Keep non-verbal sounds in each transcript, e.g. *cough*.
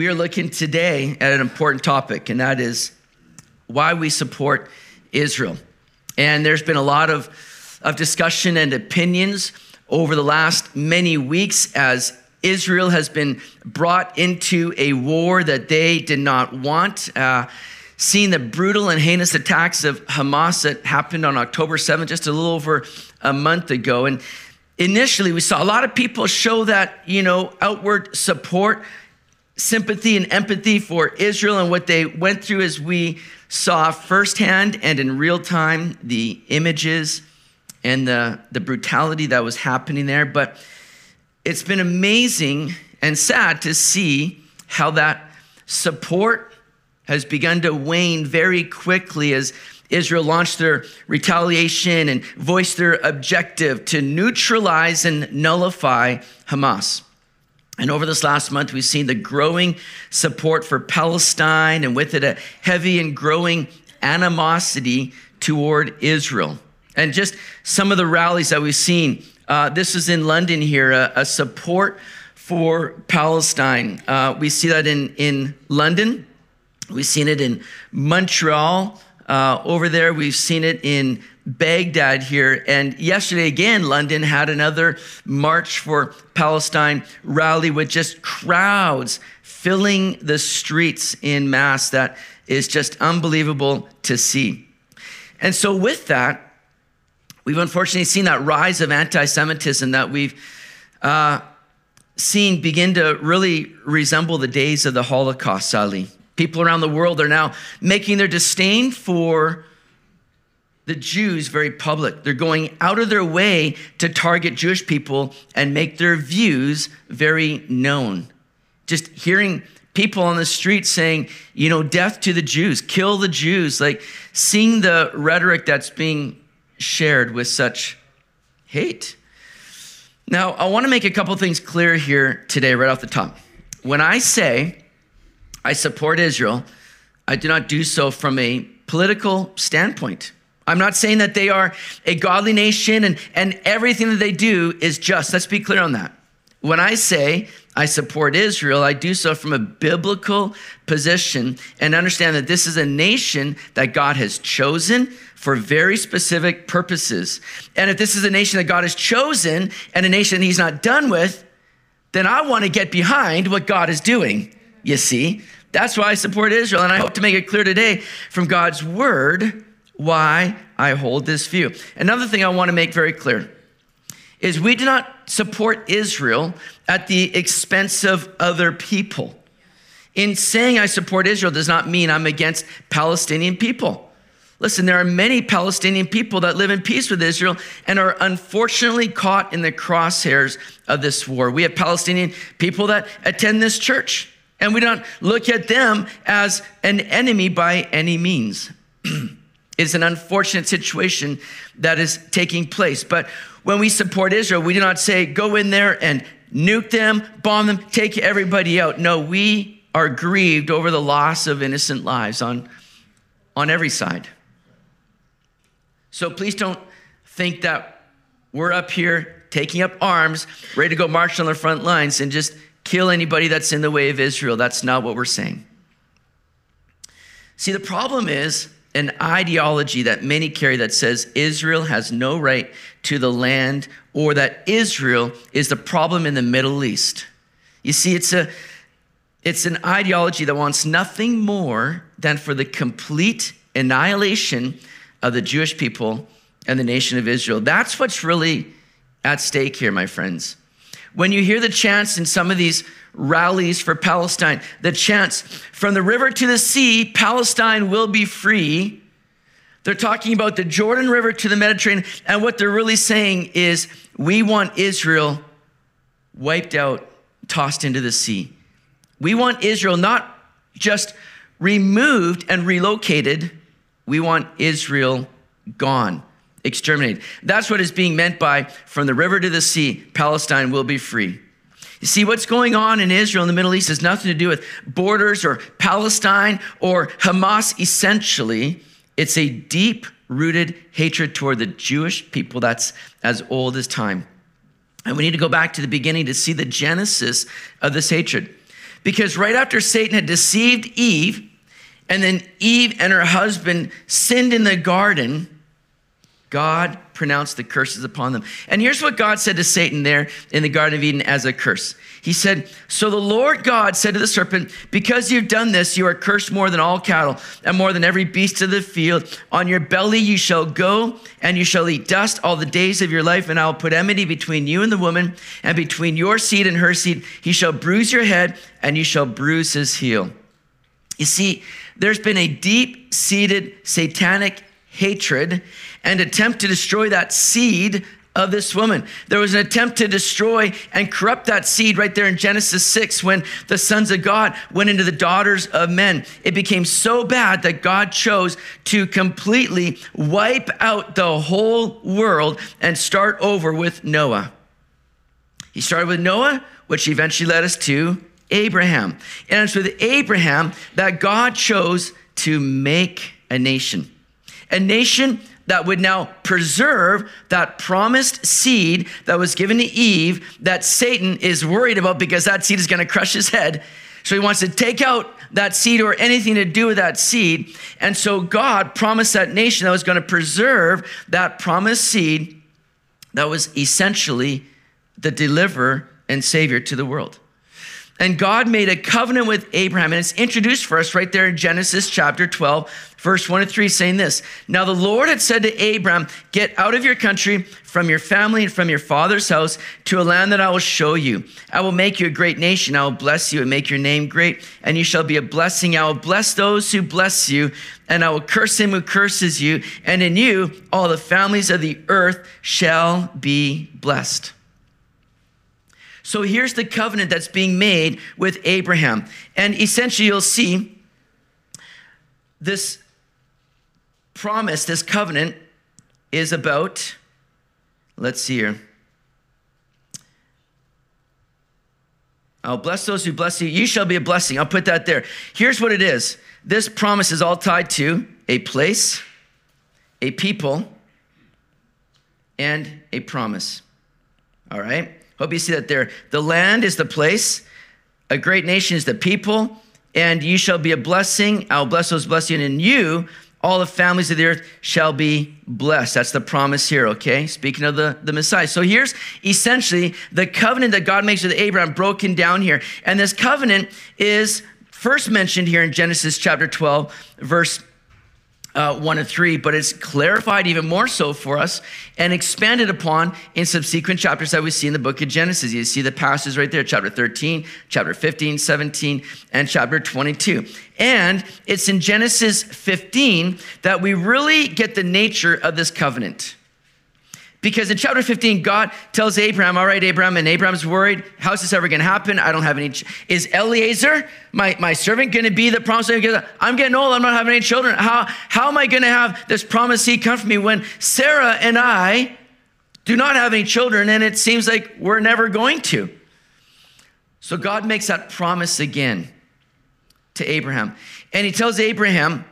we are looking today at an important topic, and that is why we support Israel. And there's been a lot of, of discussion and opinions over the last many weeks as Israel has been brought into a war that they did not want. Uh, seeing the brutal and heinous attacks of Hamas that happened on October 7th, just a little over a month ago. And initially, we saw a lot of people show that, you know, outward support, sympathy, and empathy for Israel and what they went through as we saw firsthand and in real time the images and the, the brutality that was happening there. But it's been amazing and sad to see how that support has begun to wane very quickly as Israel launched their retaliation and voiced their objective to neutralize and nullify Hamas. And over this last month, we've seen the growing support for Palestine and with it a heavy and growing animosity toward Israel. And just some of the rallies that we've seen. Uh, this is in London here, a, a support for Palestine. Uh, we see that in, in London. We've seen it in Montreal. Uh, over there, we've seen it in Baghdad here. And yesterday, again, London had another March for Palestine rally with just crowds filling the streets in mass. That is just unbelievable to see. And so, with that, we've unfortunately seen that rise of anti Semitism that we've uh, seen begin to really resemble the days of the Holocaust, sadly. People around the world are now making their disdain for the Jews very public. They're going out of their way to target Jewish people and make their views very known. Just hearing people on the street saying, you know, death to the Jews, kill the Jews, like seeing the rhetoric that's being shared with such hate. Now, I want to make a couple things clear here today, right off the top. When I say I support Israel, I do not do so from a political standpoint. I'm not saying that they are a godly nation and, and everything that they do is just. Let's be clear on that. When I say I support Israel, I do so from a biblical position and understand that this is a nation that God has chosen for very specific purposes. And if this is a nation that God has chosen and a nation he's not done with, then I want to get behind what God is doing you see. That's why I support Israel. And I hope to make it clear today from God's word why I hold this view. Another thing I want to make very clear is we do not support Israel at the expense of other people. In saying I support Israel does not mean I'm against Palestinian people. Listen, there are many Palestinian people that live in peace with Israel and are unfortunately caught in the crosshairs of this war. We have Palestinian people that attend this church. And we don't look at them as an enemy by any means. *clears throat* it's an unfortunate situation that is taking place. But when we support Israel, we do not say, go in there and nuke them, bomb them, take everybody out. No, we are grieved over the loss of innocent lives on, on every side. So please don't think that we're up here taking up arms, ready to go march on the front lines and just kill anybody that's in the way of Israel. That's not what we're saying. See, the problem is an ideology that many carry that says Israel has no right to the land or that Israel is the problem in the Middle East. You see, it's a it's an ideology that wants nothing more than for the complete annihilation of the Jewish people and the nation of Israel. That's what's really at stake here, my friends. When you hear the chants in some of these rallies for Palestine, the chants, from the river to the sea, Palestine will be free. They're talking about the Jordan River to the Mediterranean. And what they're really saying is, we want Israel wiped out, tossed into the sea. We want Israel not just removed and relocated, we want Israel gone exterminated. That's what is being meant by from the river to the sea, Palestine will be free. You see, what's going on in Israel and the Middle East has nothing to do with borders or Palestine or Hamas, essentially. It's a deep rooted hatred toward the Jewish people that's as old as time. And we need to go back to the beginning to see the genesis of this hatred. Because right after Satan had deceived Eve, and then Eve and her husband sinned in the garden, God pronounced the curses upon them. And here's what God said to Satan there in the Garden of Eden as a curse. He said, So the Lord God said to the serpent, Because you've done this, you are cursed more than all cattle and more than every beast of the field. On your belly you shall go, and you shall eat dust all the days of your life, and I will put enmity between you and the woman, and between your seed and her seed. He shall bruise your head, and you shall bruise his heel. You see, there's been a deep seated satanic hatred and attempt to destroy that seed of this woman. There was an attempt to destroy and corrupt that seed right there in Genesis 6 when the sons of God went into the daughters of men. It became so bad that God chose to completely wipe out the whole world and start over with Noah. He started with Noah, which eventually led us to Abraham. And it's with Abraham that God chose to make a nation. A nation that would now preserve that promised seed that was given to Eve that Satan is worried about because that seed is going to crush his head. So he wants to take out that seed or anything to do with that seed. And so God promised that nation that was going to preserve that promised seed that was essentially the deliverer and savior to the world. And God made a covenant with Abraham, and it's introduced for us right there in Genesis chapter 12, verse 1 and 3, saying this Now the Lord had said to Abraham, Get out of your country, from your family, and from your father's house to a land that I will show you. I will make you a great nation. I will bless you and make your name great, and you shall be a blessing. I will bless those who bless you, and I will curse him who curses you, and in you all the families of the earth shall be blessed. So here's the covenant that's being made with Abraham. And essentially, you'll see this promise, this covenant is about, let's see here. I'll bless those who bless you. You shall be a blessing. I'll put that there. Here's what it is this promise is all tied to a place, a people, and a promise. All right? Hope you see that there. The land is the place, a great nation is the people, and you shall be a blessing. I'll bless those blessing, and in you, all the families of the earth shall be blessed. That's the promise here, okay? Speaking of the, the Messiah. So here's essentially the covenant that God makes with Abraham broken down here. And this covenant is first mentioned here in Genesis chapter 12, verse uh, 1 and 3, but it's clarified even more so for us and expanded upon in subsequent chapters that we see in the book of Genesis. You see the passages right there, chapter 13, chapter 15, 17, and chapter 22. And it's in Genesis 15 that we really get the nature of this covenant. Because in chapter 15, God tells Abraham, All right, Abraham, and Abraham's worried, How's this ever going to happen? I don't have any. Ch- Is Eliezer, my, my servant, going to be the promised? I'm getting old. I'm not having any children. How, how am I going to have this promise seed come from me when Sarah and I do not have any children and it seems like we're never going to? So God makes that promise again to Abraham. And he tells Abraham,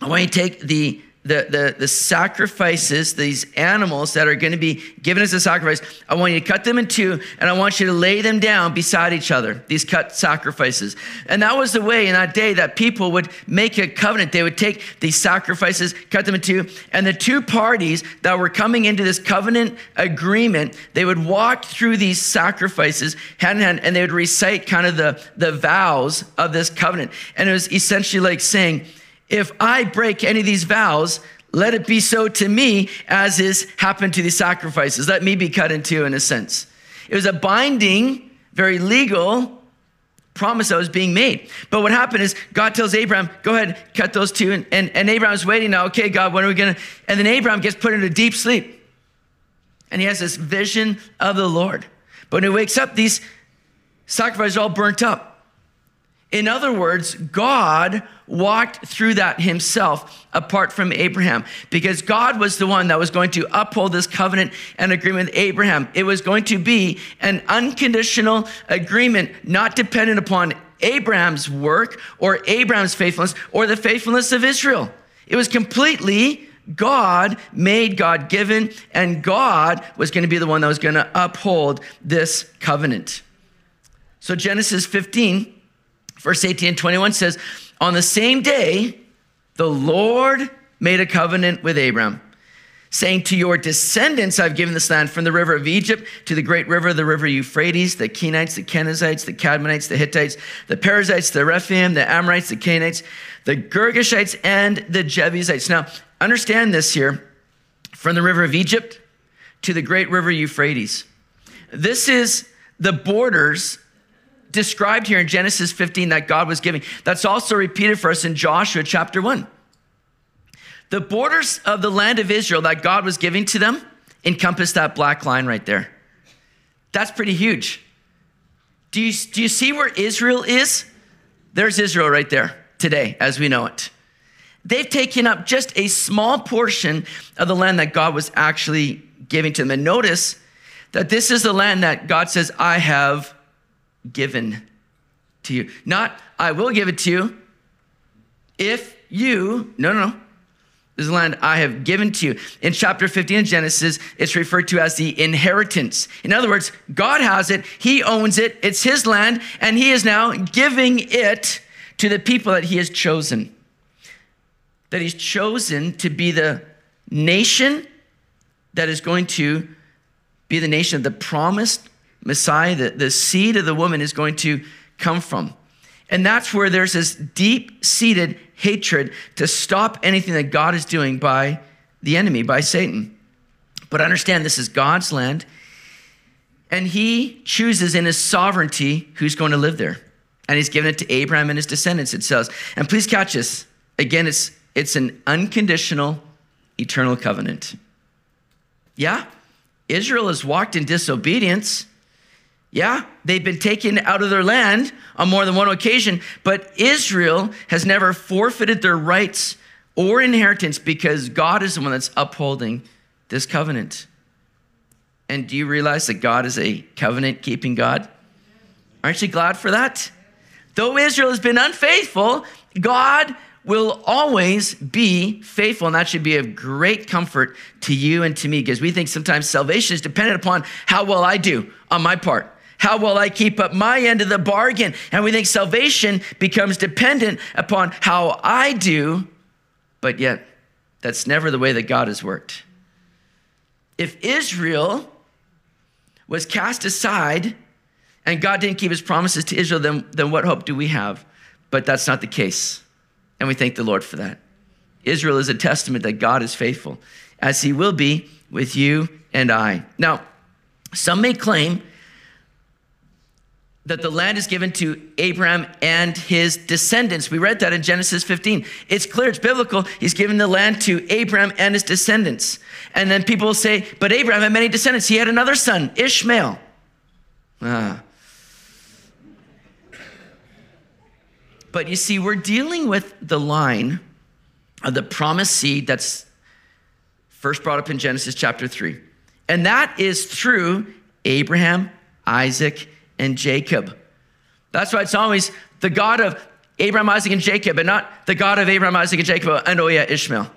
I want you to take the the, the, the sacrifices, these animals that are going to be given as a sacrifice, I want you to cut them in two and I want you to lay them down beside each other, these cut sacrifices. And that was the way in that day that people would make a covenant. They would take these sacrifices, cut them in two, and the two parties that were coming into this covenant agreement, they would walk through these sacrifices hand in hand and they would recite kind of the, the vows of this covenant. And it was essentially like saying, if I break any of these vows, let it be so to me as is happened to the sacrifices. Let me be cut in two in a sense. It was a binding, very legal promise that was being made. But what happened is God tells Abraham, go ahead, cut those two. And, and, and Abraham's waiting now, okay, God, when are we going to? And then Abraham gets put into deep sleep. And he has this vision of the Lord. But when he wakes up, these sacrifices are all burnt up. In other words, God walked through that himself apart from Abraham because God was the one that was going to uphold this covenant and agreement with Abraham. It was going to be an unconditional agreement, not dependent upon Abraham's work or Abraham's faithfulness or the faithfulness of Israel. It was completely God made, God given, and God was going to be the one that was going to uphold this covenant. So, Genesis 15 Verse 18 and 21 says, On the same day, the Lord made a covenant with Abram, saying, To your descendants I've given this land from the river of Egypt to the great river, the river Euphrates, the Kenites, the Kenizzites, the Cadmonites, the Hittites, the Perizzites, the Rephaim, the Amorites, the Canaanites, the Girgashites, and the Jebusites. Now, understand this here from the river of Egypt to the great river Euphrates. This is the borders described here in Genesis 15 that God was giving. That's also repeated for us in Joshua chapter 1. The borders of the land of Israel that God was giving to them encompass that black line right there. That's pretty huge. Do you, do you see where Israel is? There's Israel right there today as we know it. They've taken up just a small portion of the land that God was actually giving to them. And notice that this is the land that God says, I have given to you. Not, I will give it to you if you, no, no, no. This is land I have given to you. In chapter 15 of Genesis, it's referred to as the inheritance. In other words, God has it, He owns it, it's His land, and He is now giving it to the people that He has chosen. That He's chosen to be the nation that is going to be the nation of the promised Messiah, the, the seed of the woman is going to come from. And that's where there's this deep seated hatred to stop anything that God is doing by the enemy, by Satan. But understand this is God's land, and he chooses in his sovereignty who's going to live there. And he's given it to Abraham and his descendants, it says. And please catch this. Again, it's, it's an unconditional, eternal covenant. Yeah, Israel has walked in disobedience. Yeah, they've been taken out of their land on more than one occasion, but Israel has never forfeited their rights or inheritance because God is the one that's upholding this covenant. And do you realize that God is a covenant keeping God? Aren't you glad for that? Though Israel has been unfaithful, God will always be faithful. And that should be of great comfort to you and to me because we think sometimes salvation is dependent upon how well I do on my part. How will I keep up my end of the bargain? And we think salvation becomes dependent upon how I do, but yet that's never the way that God has worked. If Israel was cast aside and God didn't keep his promises to Israel, then, then what hope do we have? But that's not the case. And we thank the Lord for that. Israel is a testament that God is faithful, as he will be with you and I. Now, some may claim that the land is given to Abraham and his descendants. We read that in Genesis 15. It's clear, it's biblical. He's given the land to Abraham and his descendants. And then people will say, but Abraham had many descendants. He had another son, Ishmael. Ah. But you see, we're dealing with the line of the promised seed that's first brought up in Genesis chapter 3. And that is through Abraham, Isaac, and Jacob. That's why it's always the God of Abraham, Isaac, and Jacob, and not the God of Abraham, Isaac, and Jacob, and oh yeah, Ishmael.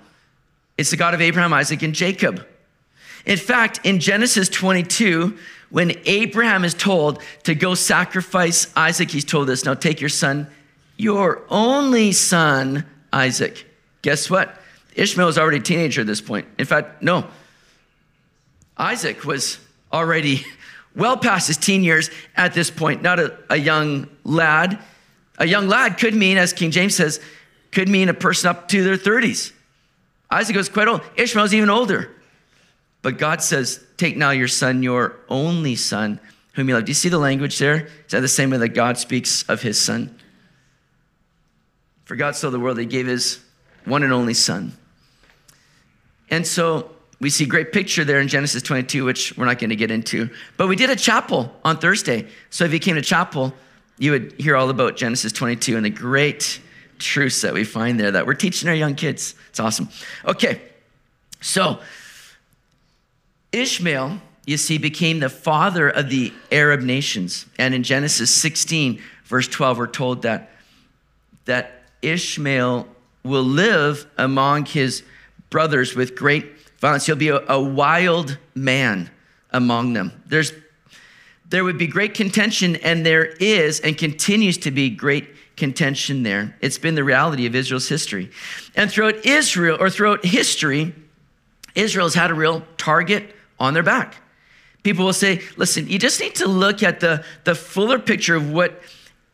It's the God of Abraham, Isaac, and Jacob. In fact, in Genesis 22, when Abraham is told to go sacrifice Isaac, he's told this now take your son, your only son, Isaac. Guess what? Ishmael was already a teenager at this point. In fact, no. Isaac was already well past his teen years at this point, not a, a young lad. A young lad could mean, as King James says, could mean a person up to their 30s. Isaac was quite old. Ishmael's even older. But God says, Take now your son, your only son, whom you love. Do you see the language there? Is that the same way that God speaks of his son? For God so the world, he gave his one and only son. And so we see great picture there in Genesis 22, which we're not going to get into. But we did a chapel on Thursday. So if you came to chapel, you would hear all about Genesis 22 and the great truths that we find there that we're teaching our young kids. It's awesome. Okay, so Ishmael, you see, became the father of the Arab nations. And in Genesis 16, verse 12, we're told that, that Ishmael will live among his brothers with great violence. He'll be a, a wild man among them. There's, there would be great contention, and there is and continues to be great contention there. It's been the reality of Israel's history. And throughout Israel, or throughout history, Israel has had a real target on their back. People will say, listen, you just need to look at the, the fuller picture of what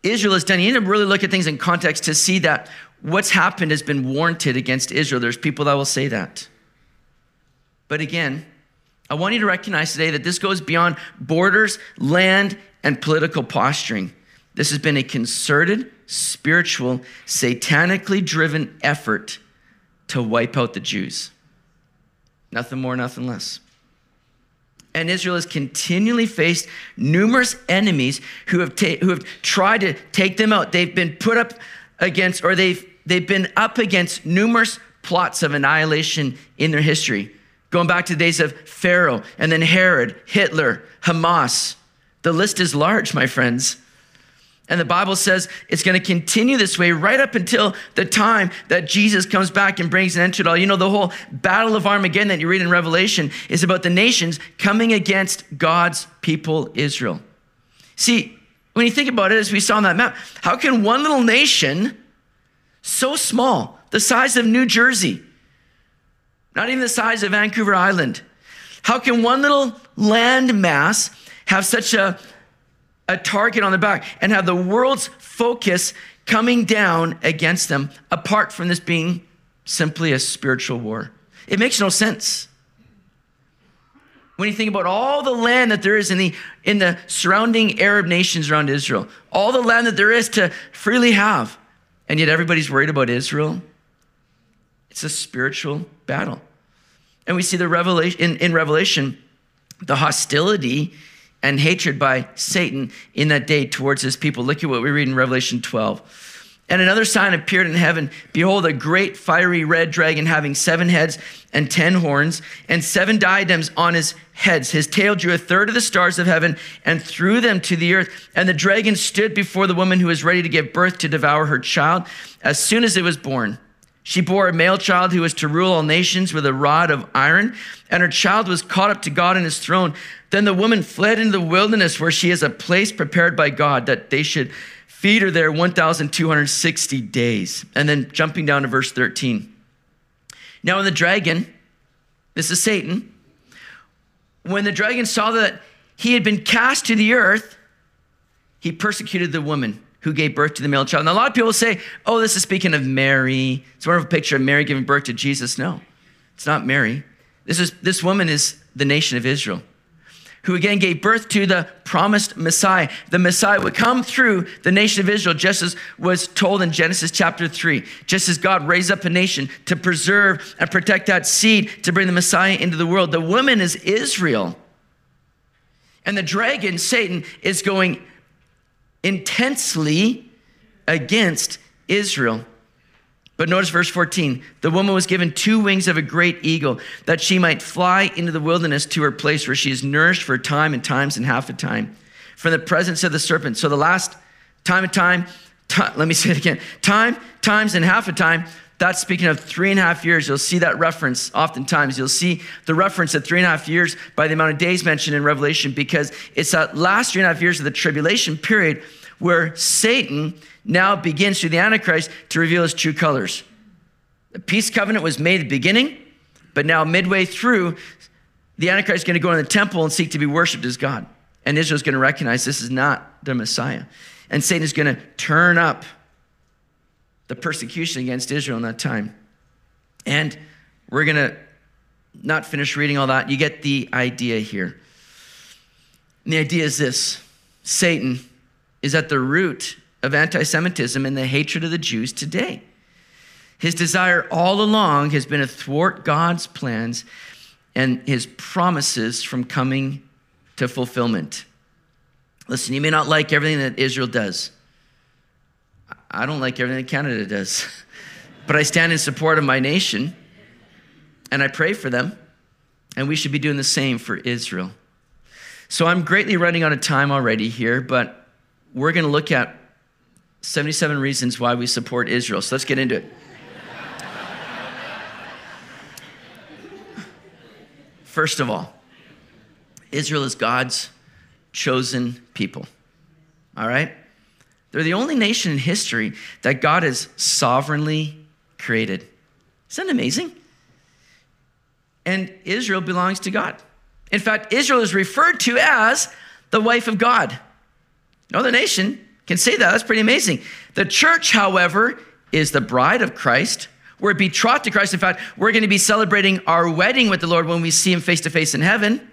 Israel has done. You need to really look at things in context to see that what's happened has been warranted against Israel. There's people that will say that. But again, I want you to recognize today that this goes beyond borders, land, and political posturing. This has been a concerted, spiritual, satanically driven effort to wipe out the Jews. Nothing more, nothing less. And Israel has continually faced numerous enemies who have, ta- who have tried to take them out. They've been put up against, or they've, they've been up against numerous plots of annihilation in their history. Going back to the days of Pharaoh and then Herod, Hitler, Hamas. The list is large, my friends. And the Bible says it's going to continue this way right up until the time that Jesus comes back and brings an end to it all. You know, the whole battle of Armageddon that you read in Revelation is about the nations coming against God's people, Israel. See, when you think about it, as we saw on that map, how can one little nation, so small, the size of New Jersey, not even the size of Vancouver Island, how can one little land mass have such a a target on the back and have the world's focus coming down against them, apart from this being simply a spiritual war. It makes no sense. When you think about all the land that there is in the, in the surrounding Arab nations around Israel, all the land that there is to freely have, and yet everybody's worried about Israel, it's a spiritual battle. And we see the revelation in, in Revelation, the hostility and hatred by Satan in that day towards his people. Look at what we read in Revelation 12. And another sign appeared in heaven. Behold, a great fiery red dragon having seven heads and ten horns and seven diadems on his heads. His tail drew a third of the stars of heaven and threw them to the earth. And the dragon stood before the woman who was ready to give birth to devour her child as soon as it was born. She bore a male child who was to rule all nations with a rod of iron, and her child was caught up to God in his throne. Then the woman fled into the wilderness where she has a place prepared by God that they should feed her there 1,260 days. And then jumping down to verse 13. Now, when the dragon, this is Satan, when the dragon saw that he had been cast to the earth, he persecuted the woman who gave birth to the male child. And a lot of people say, oh, this is speaking of Mary. It's more of a picture of Mary giving birth to Jesus. No, it's not Mary. This, is, this woman is the nation of Israel, who again gave birth to the promised Messiah. The Messiah would come through the nation of Israel, just as was told in Genesis chapter 3. Just as God raised up a nation to preserve and protect that seed to bring the Messiah into the world. The woman is Israel. And the dragon, Satan, is going intensely against Israel. But notice verse 14 the woman was given two wings of a great eagle that she might fly into the wilderness to her place where she is nourished for time and times and half a time from the presence of the serpent. So the last time and time, time let me say it again time, times, and half a time. That's speaking of three and a half years. You'll see that reference oftentimes. You'll see the reference at three and a half years by the amount of days mentioned in Revelation because it's that last three and a half years of the tribulation period where Satan now begins through the Antichrist to reveal his true colors. The peace covenant was made at the beginning, but now midway through, the Antichrist is going to go in the temple and seek to be worshiped as God. And Israel's going to recognize this is not the Messiah. And Satan is going to turn up the persecution against Israel in that time. And we're going to not finish reading all that. You get the idea here. And the idea is this Satan is at the root of anti Semitism and the hatred of the Jews today. His desire all along has been to thwart God's plans and his promises from coming to fulfillment. Listen, you may not like everything that Israel does. I don't like everything Canada does, *laughs* but I stand in support of my nation and I pray for them, and we should be doing the same for Israel. So I'm greatly running out of time already here, but we're going to look at 77 reasons why we support Israel. So let's get into it. *laughs* First of all, Israel is God's chosen people. All right? They're the only nation in history that God has sovereignly created. Isn't that amazing? And Israel belongs to God. In fact, Israel is referred to as the wife of God. No other nation can say that. That's pretty amazing. The church, however, is the bride of Christ. We're betrothed to Christ. In fact, we're going to be celebrating our wedding with the Lord when we see him face to face in heaven,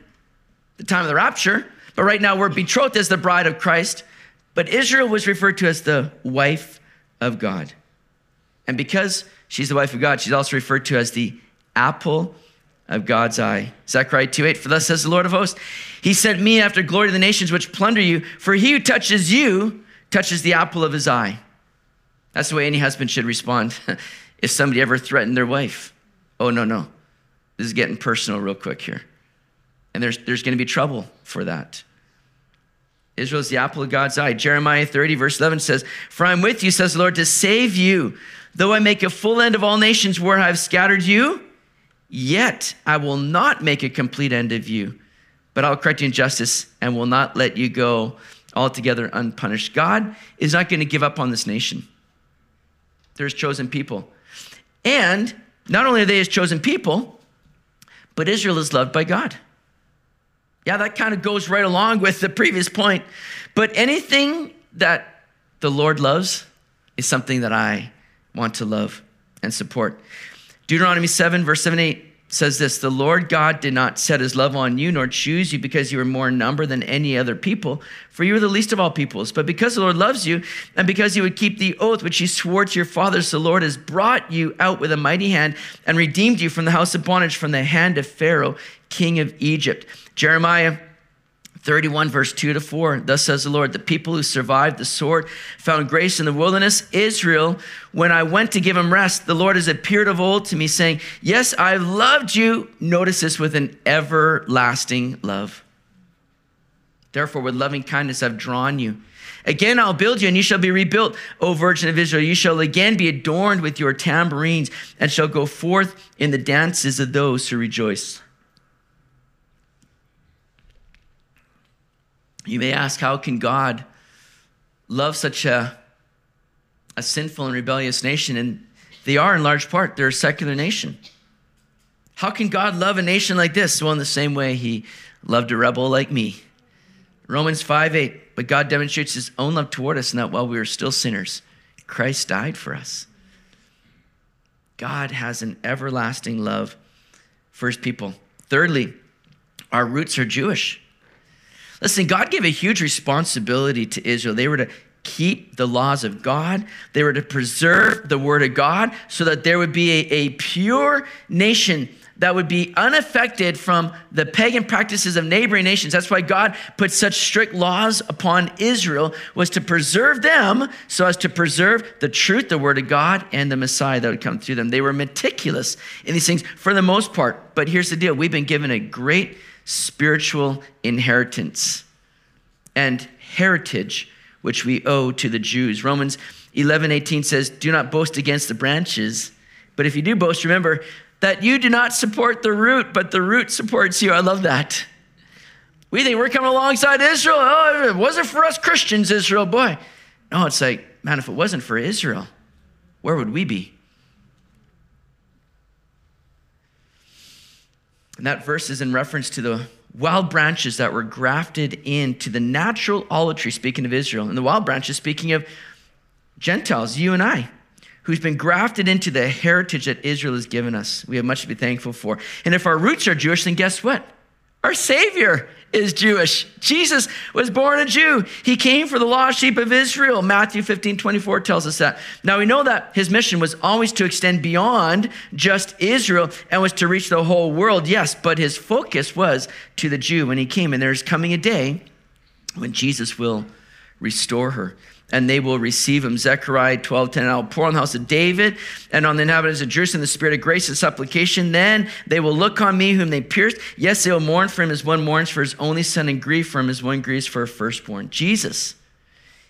the time of the rapture. But right now, we're betrothed as the bride of Christ. But Israel was referred to as the wife of God. And because she's the wife of God, she's also referred to as the apple of God's eye. Zechariah 2 8, for thus says the Lord of hosts, He sent me after glory to the nations which plunder you, for he who touches you touches the apple of his eye. That's the way any husband should respond *laughs* if somebody ever threatened their wife. Oh, no, no. This is getting personal real quick here. And there's, there's going to be trouble for that. Israel is the apple of God's eye. Jeremiah 30, verse 11 says, For I'm with you, says the Lord, to save you. Though I make a full end of all nations where I've scattered you, yet I will not make a complete end of you, but I'll correct you in justice and will not let you go altogether unpunished. God is not going to give up on this nation. There's chosen people. And not only are they his chosen people, but Israel is loved by God. Yeah, that kind of goes right along with the previous point. But anything that the Lord loves is something that I want to love and support. Deuteronomy 7, verse 7 8 says this The Lord God did not set his love on you, nor choose you because you were more in number than any other people, for you were the least of all peoples. But because the Lord loves you, and because you would keep the oath which he swore to your fathers, the Lord has brought you out with a mighty hand and redeemed you from the house of bondage, from the hand of Pharaoh, king of Egypt. Jeremiah 31, verse 2 to 4. Thus says the Lord, the people who survived the sword found grace in the wilderness. Israel, when I went to give him rest, the Lord has appeared of old to me, saying, Yes, I loved you. Notice this with an everlasting love. Therefore, with loving kindness, I've drawn you. Again, I'll build you, and you shall be rebuilt, O Virgin of Israel. You shall again be adorned with your tambourines, and shall go forth in the dances of those who rejoice. You may ask, how can God love such a, a sinful and rebellious nation? And they are in large part, they're a secular nation. How can God love a nation like this? Well, in the same way he loved a rebel like me. Romans 5 8. But God demonstrates his own love toward us in that while we were still sinners, Christ died for us. God has an everlasting love for his people. Thirdly, our roots are Jewish. Listen, God gave a huge responsibility to Israel. They were to keep the laws of God, they were to preserve the word of God so that there would be a, a pure nation that would be unaffected from the pagan practices of neighboring nations. That's why God put such strict laws upon Israel was to preserve them so as to preserve the truth, the word of God and the Messiah that would come through them. They were meticulous in these things for the most part. But here's the deal. We've been given a great spiritual inheritance and heritage which we owe to the Jews. Romans 11, 18 says, Do not boast against the branches, but if you do boast, remember that you do not support the root, but the root supports you. I love that. We think we're coming alongside Israel. Oh, if it wasn't for us Christians, Israel, boy. No, it's like, man, if it wasn't for Israel, where would we be? And that verse is in reference to the wild branches that were grafted into the natural olive tree, speaking of Israel. And the wild branches, speaking of Gentiles, you and I, who's been grafted into the heritage that Israel has given us. We have much to be thankful for. And if our roots are Jewish, then guess what? Our Savior is Jewish. Jesus was born a Jew. He came for the lost sheep of Israel. Matthew 15, 24 tells us that. Now we know that his mission was always to extend beyond just Israel and was to reach the whole world, yes, but his focus was to the Jew when he came. And there's coming a day when Jesus will restore her and they will receive him. Zechariah 12, 10. I'll pour on the house of David and on the inhabitants of Jerusalem the spirit of grace and supplication. Then they will look on me whom they pierced. Yes, they will mourn for him as one mourns for his only son and grieve for him as one grieves for a firstborn. Jesus.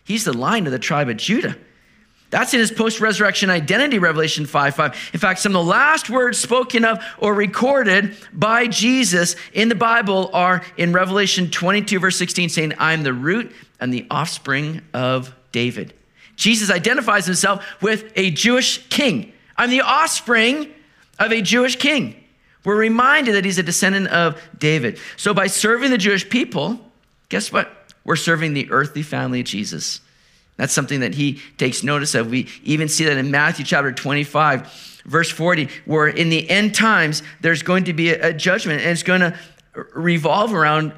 He's the line of the tribe of Judah. That's in his post resurrection identity, Revelation 5 5. In fact, some of the last words spoken of or recorded by Jesus in the Bible are in Revelation 22, verse 16, saying, I'm the root and the offspring of David. Jesus identifies himself with a Jewish king. I'm the offspring of a Jewish king. We're reminded that he's a descendant of David. So by serving the Jewish people, guess what? We're serving the earthly family of Jesus. That's something that he takes notice of. We even see that in Matthew chapter 25, verse 40, where in the end times, there's going to be a, judgment, and it's going to revolve around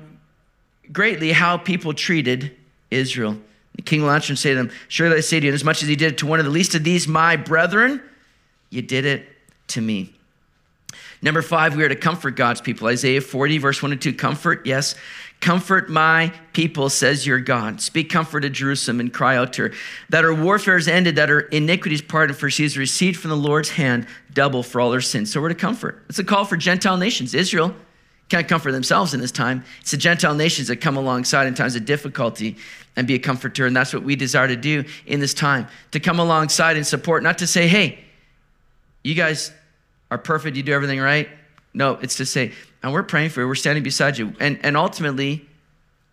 greatly how people treated Israel. The king will answer and say to them, Surely I say to you, as much as he did it to one of the least of these, my brethren, you did it to me. Number five, we are to comfort God's people. Isaiah 40, verse 1 and 2. Comfort, yes. Comfort my people, says your God. Speak comfort to Jerusalem and cry out to her that her warfare is ended, that her iniquities pardoned, for she has received from the Lord's hand double for all her sins. So we're to comfort. It's a call for Gentile nations. Israel can't comfort themselves in this time. It's the Gentile nations that come alongside in times of difficulty and be a comforter. And that's what we desire to do in this time to come alongside and support, not to say, hey, you guys are perfect, you do everything right. No, it's to say, and we're praying for you, we're standing beside you. And, and ultimately,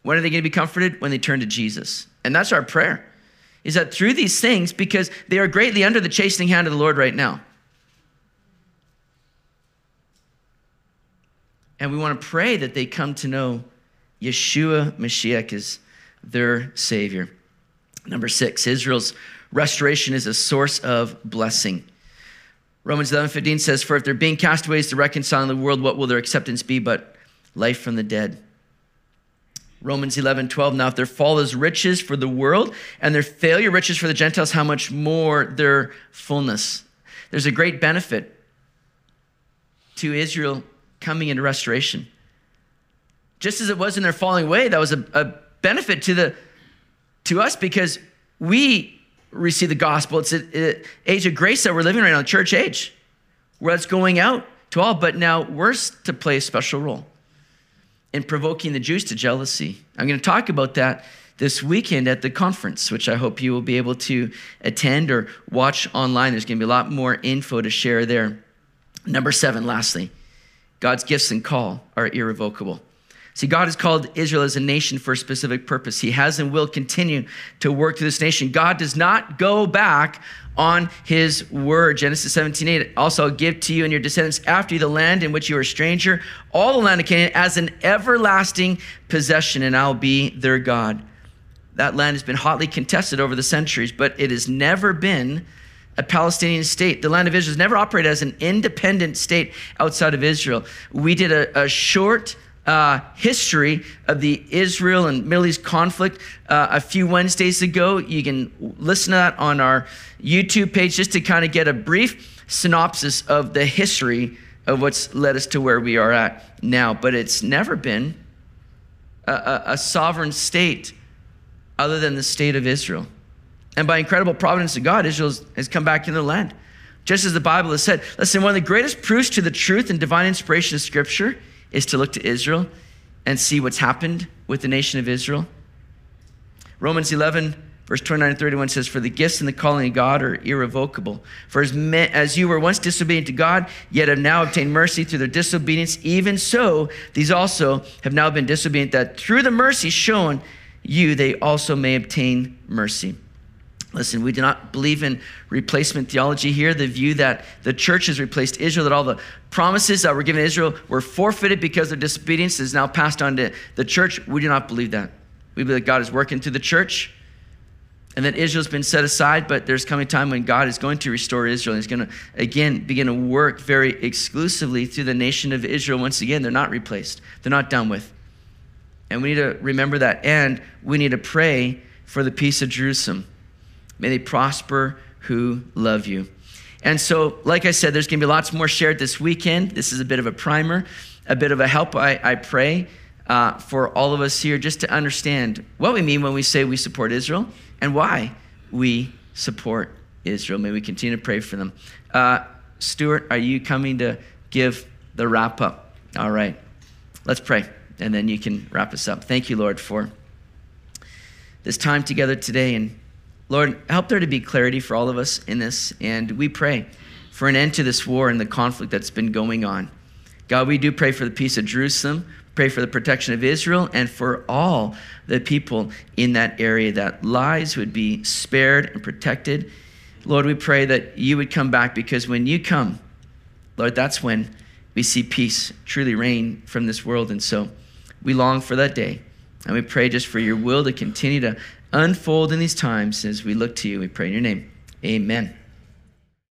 when are they going to be comforted? When they turn to Jesus. And that's our prayer, is that through these things, because they are greatly under the chastening hand of the Lord right now. And we want to pray that they come to know Yeshua Mashiach as their Savior. Number six, Israel's restoration is a source of blessing. Romans 11, 15 says, For if they're being castaways to reconcile the world, what will their acceptance be but life from the dead? Romans 11, 12. Now, if their fall is riches for the world and their failure riches for the Gentiles, how much more their fullness? There's a great benefit to Israel coming into restoration. Just as it was in their falling away, that was a, a benefit to, the, to us because we receive the gospel. It's an age of grace that we're living right now, church age, where it's going out to all. But now we're to play a special role in provoking the Jews to jealousy. I'm going to talk about that this weekend at the conference, which I hope you will be able to attend or watch online. There's going to be a lot more info to share there. Number seven, lastly, God's gifts and call are irrevocable. See, God has called Israel as a nation for a specific purpose. He has and will continue to work through this nation. God does not go back on his word. Genesis 17, 8. Also, I'll give to you and your descendants after you the land in which you are a stranger, all the land of Canaan, as an everlasting possession, and I'll be their God. That land has been hotly contested over the centuries, but it has never been a Palestinian state. The land of Israel has never operated as an independent state outside of Israel. We did a, a short uh, history of the Israel and Middle East conflict uh, a few Wednesdays ago. You can listen to that on our YouTube page just to kind of get a brief synopsis of the history of what's led us to where we are at now. But it's never been a, a, a sovereign state other than the state of Israel. And by incredible providence of God, Israel has come back into the land. Just as the Bible has said. Listen, one of the greatest proofs to the truth and divine inspiration of Scripture is to look to Israel and see what's happened with the nation of Israel. Romans 11, verse 29 and 31 says, For the gifts and the calling of God are irrevocable. For as, as you were once disobedient to God, yet have now obtained mercy through their disobedience, even so, these also have now been disobedient, that through the mercy shown you, they also may obtain mercy. Listen, we do not believe in replacement theology here, the view that the church has replaced Israel, that all the promises that were given to Israel were forfeited because of disobedience is now passed on to the church. We do not believe that. We believe that God is working through the church and that Israel's been set aside, but there's coming a time when God is going to restore Israel. He's going to, again, begin to work very exclusively through the nation of Israel. Once again, they're not replaced, they're not done with. And we need to remember that. And we need to pray for the peace of Jerusalem. May they prosper who love you. And so, like I said, there's going to be lots more shared this weekend. This is a bit of a primer, a bit of a help, I, I pray, uh, for all of us here just to understand what we mean when we say we support Israel and why we support Israel. May we continue to pray for them. Uh, Stuart, are you coming to give the wrap up? All right. Let's pray, and then you can wrap us up. Thank you, Lord, for this time together today. And Lord, help there to be clarity for all of us in this. And we pray for an end to this war and the conflict that's been going on. God, we do pray for the peace of Jerusalem, Pray for the protection of Israel and for all the people in that area, that lives would be spared and protected. Lord, we pray that you would come back because when you come, Lord, that's when we see peace truly reign from this world. And so we long for that day. And we pray just for your will to continue to unfold in these times as we look to you. We pray in your name. Amen.